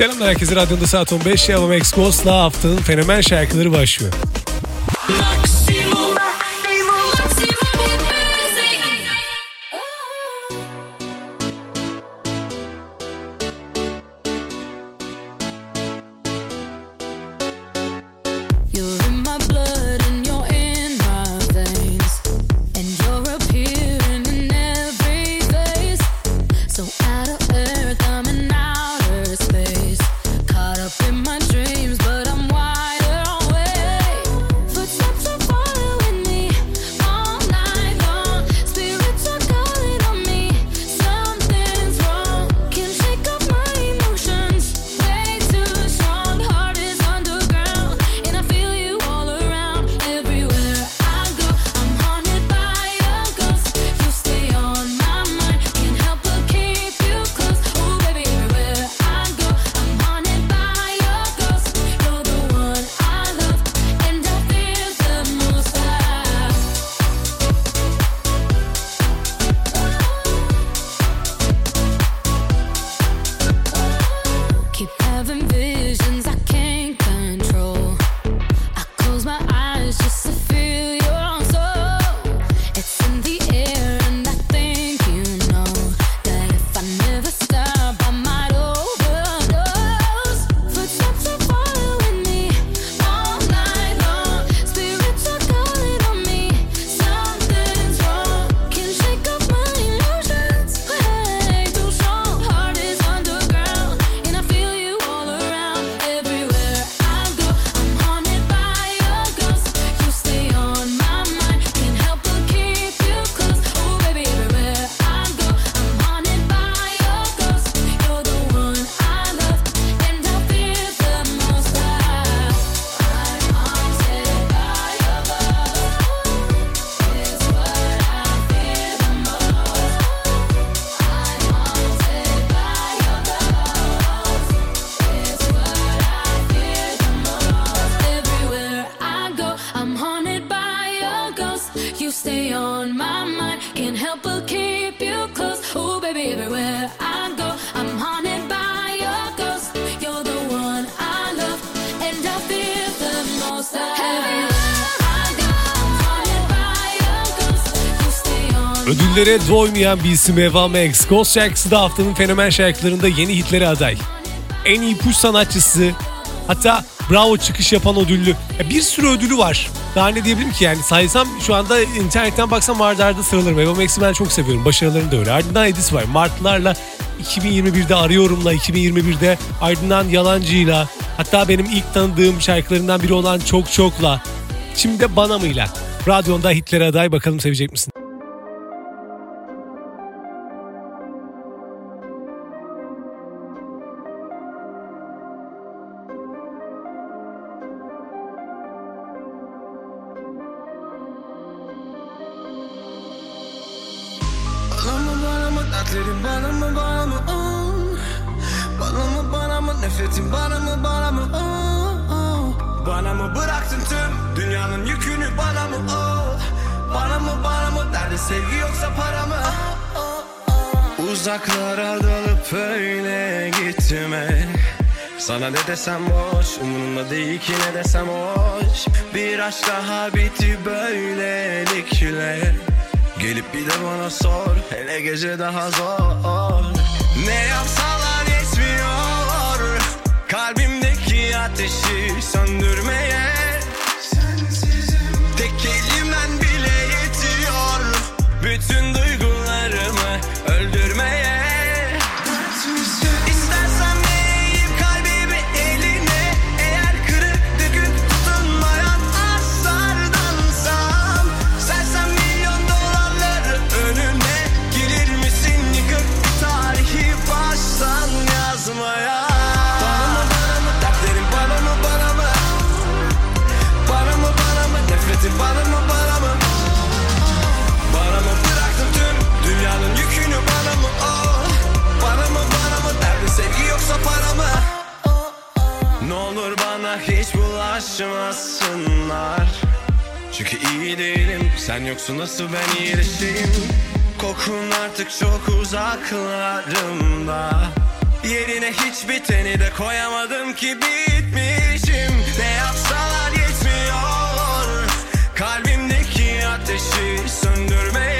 Selamlar herkese. Radyoda saat 15. Yavam Expos'la haftanın fenomen şarkıları başlıyor. Ödüllere doymayan bir isim Eva Max. Ghost şarkısı da haftanın fenomen şarkılarında yeni hitleri aday. En iyi push sanatçısı, hatta bravo çıkış yapan ödüllü. Bir sürü ödülü var. Daha ne diyebilirim ki yani saysam şu anda internetten baksam arda arda sıralarım. Eva Max'i ben çok seviyorum. Başarılarını da öyle. Ardından Edis var. Martlarla 2021'de Arıyorum'la 2021'de ardından Yalancı'yla hatta benim ilk tanıdığım şarkılarından biri olan Çok Çok'la şimdi de Bana mı'yla radyonda hitlere aday bakalım sevecek misin? Uzaklara dalıp öyle gitme. Sana ne desem boş Umurumda değil ki ne desem hoş. Bir aşk daha bitti böylelikle. Gelip bir de bana sor Hele gece daha zor. Ne yapsalar bulaşmasınlar Çünkü iyi değilim. Sen yoksun nasıl ben iyileşeyim Kokun artık çok uzaklarımda. Yerine hiç biteni de koyamadım ki bitmişim. Ne yapsalar yetmiyor. Kalbimdeki ateşi söndürmeye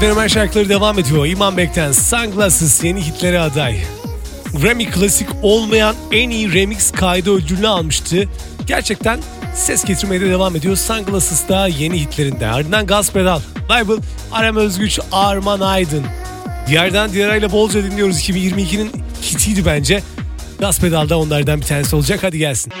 Fenomen şarkıları devam ediyor. İman Bek'ten Sunglasses yeni hitlere aday. Grammy klasik olmayan en iyi remix kaydı ödülünü almıştı. Gerçekten ses getirmeye de devam ediyor. Sunglasses da yeni hitlerinde. Ardından Gaz Pedal, Bible, Arem Özgüç, Arman Aydın. Diğerden diğerayla bolca dinliyoruz. 2022'nin hitiydi bence. Gaz Pedal da onlardan bir tanesi olacak. Hadi gelsin.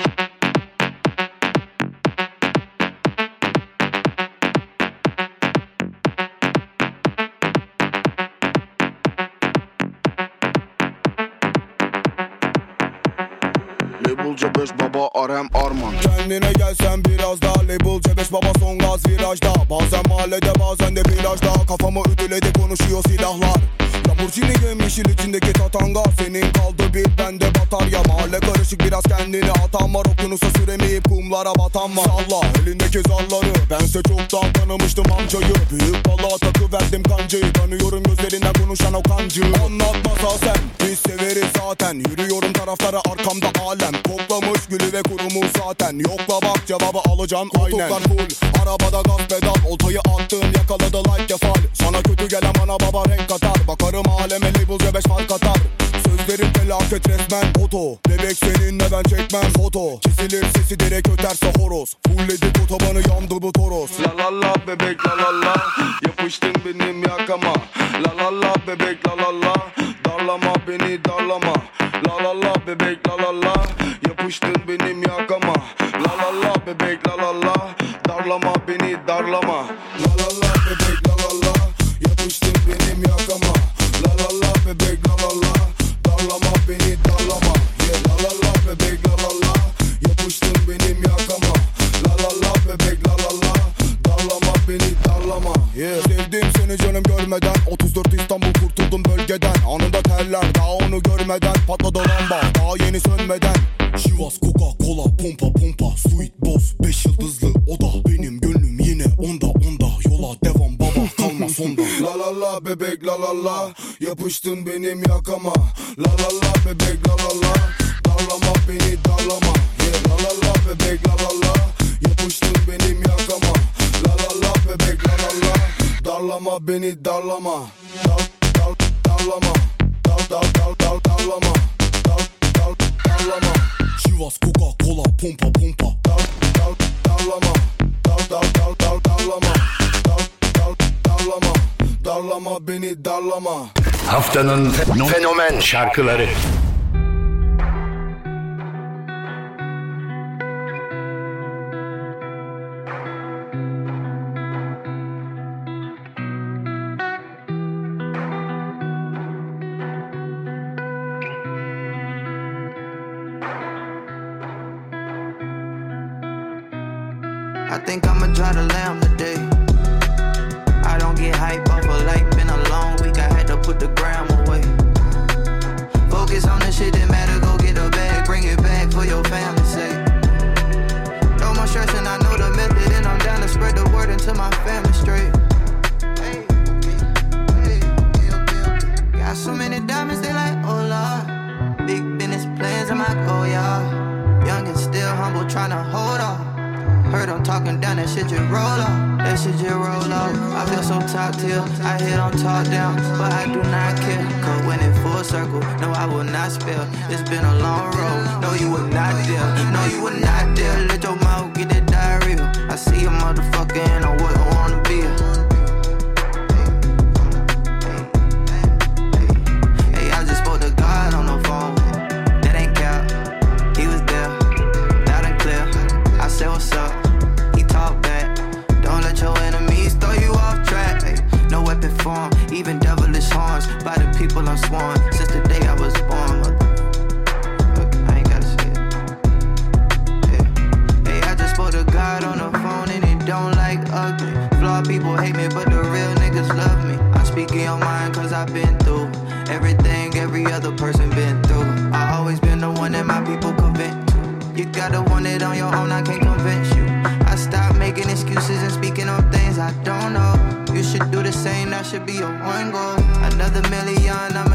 Baba Arem Arman. Kendine gelsen biraz daha Label C5 baba son gaz virajda. Bazen mahallede bazen de plajda Kafamı ütüledi konuşuyor silahlar. Lamborghini yemişil içindeki tatanga. Senin bir bende batarya Mahalle karışık biraz kendini atan var. Okyanusa süremeyip kumlara batan var. Salla elindeki zarları. Bense çoktan tanımıştım amcayı. Büyük balığa takı verdim kancayı. Tanıyorum gözlerinden konuşan o kancı. Anlatmasa sen biz severiz zaten. Yürüyorum taraflara arkamda alem. Koklamış gülü ve kurumuş zaten. Yokla bak cevabı alacağım. Aynen. Koltuklar full. Arabada gaz pedal. Oltayı attım yakaladı like defal Sana kötü gelen bana baba renk katar. Bakarım aleme label C5 fark atar Sözlerim felaket resmen foto Bebek seninle ben çekmem foto Kesilir sesi direkt öterse horoz Fullledik otobanı yandı bu toros La la la bebek la la la Yapıştın benim yakama La la la bebek la la la Darlama beni darlama La la la bebek la la la Yapıştın benim yakama La la la bebek la la la Darlama beni darlama La la la bebek la la la Yapıştın benim yakama La la la bebek la la la Darlama beni darlama yeah, La la la bebek la la la. Yapıştın benim yakama. La la la bebek la la la. Darlama beni darlama yeah. Sevdim seni canım görmeden. 34 İstanbul kurtuldum bölgeden. Anında terler daha onu görmeden. Patladı lamba daha yeni sönmeden. Şivas Coca Cola pompa pompa. Sweet boss 5 yıldızlı o da Benim gönlüm yine onda onda. Yola devam baba kalma sonda. La la la bebek la la. Yapıştın benim yakama. La la la bebek la la la. Darlama beni darlama. Yeah. La bebek la la la. Yapıştın benim yakama. La la la bebek la la la. Darlama beni darlama. Dar dar darlama. Dar dar dar dar darlama. Dar dar darlama. Şivas Coca Cola pompa pompa Dar dar darlama. Dar dar dar dar darlama. Dar dar darlama Darlama beni darlama Haftanın fenomen şarkıları. I think I'ma try to lamb today. I don't get hype off of like been a long week. I had to put the gram away. Focus on the shit that matter. Go get a bag, bring it back for your family's sake. No more stressing. I know the method, and I'm down to spread the word until my family straight. Got so many diamonds, they like, oh lord. Big business plans, I'm like, oh yeah. Young and still humble, tryna hold on. Heard I'm talking down, that shit just roll off. That shit just roll off. I feel so top tier. I hit on talk down, but I do not care. Cause when in full circle, no, I will not spill. It's been a long road. No, you were not there. No, you were not there. Let your mouth get that diarrhea. I see a motherfucker and I wouldn't every other person been through. I always been the one that my people vent. You gotta want it on your own, I can't convince you. I stop making excuses and speaking on things I don't know. You should do the same, that should be your one goal. Another million, I'ma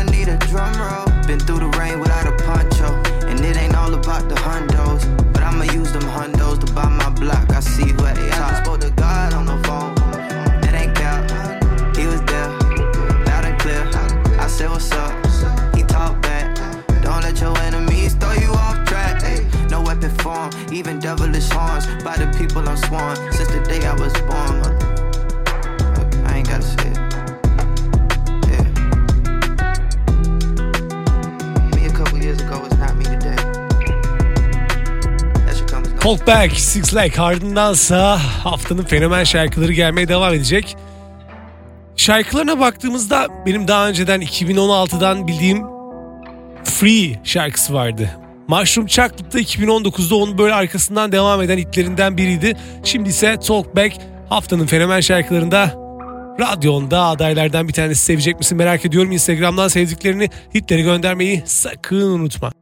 People I'm sworn since the day I was born. Look, I ain't gotta say it. Yeah. Six Leg ardındansa haftanın fenomen şarkıları gelmeye devam edecek. Şarkılarına baktığımızda benim daha önceden 2016'dan bildiğim Free şarkısı vardı. Mushroom Chocolate'da 2019'da onun böyle arkasından devam eden hitlerinden biriydi. Şimdi ise Talkback haftanın fenomen şarkılarında radyonda adaylardan bir tanesi sevecek misin merak ediyorum. Instagram'dan sevdiklerini hitleri göndermeyi sakın unutma.